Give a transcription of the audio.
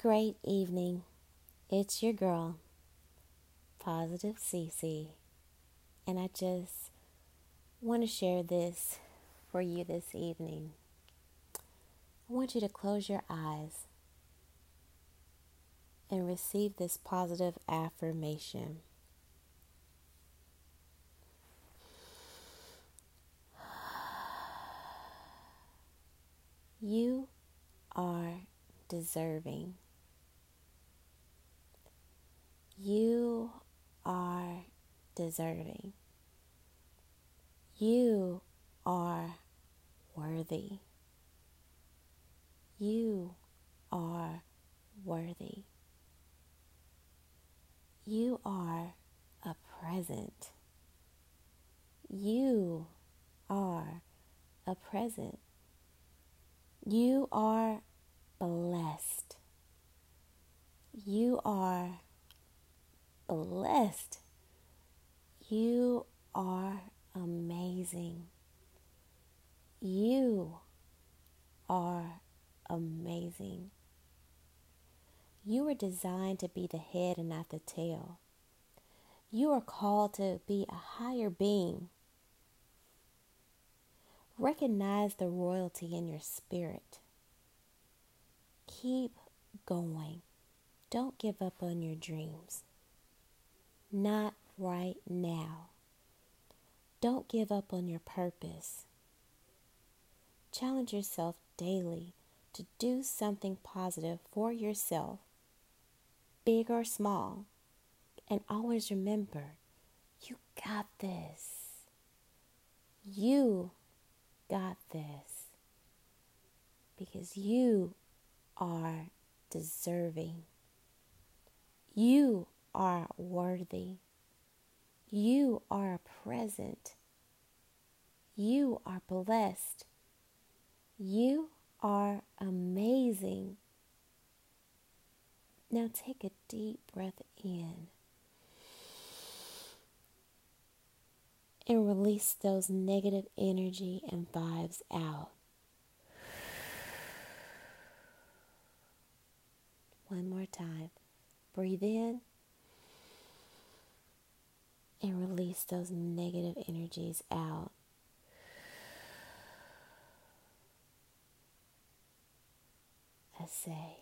Great evening. It's your girl, Positive Cece, and I just want to share this for you this evening. I want you to close your eyes and receive this positive affirmation. You are deserving. You are deserving. You are worthy. You are worthy. You are a present. You are a present. You are blessed. You are blessed. You are amazing. You are amazing. You were designed to be the head and not the tail. You are called to be a higher being. Recognize the royalty in your spirit. Keep going. Don't give up on your dreams. Not right now. Don't give up on your purpose. Challenge yourself daily to do something positive for yourself, big or small. And always remember, you got this. You got this. Because you are deserving. You are worthy. You are present. You are blessed. You are amazing. Now take a deep breath in and release those negative energy and vibes out. One more time. Breathe in and release those negative energies out. I say,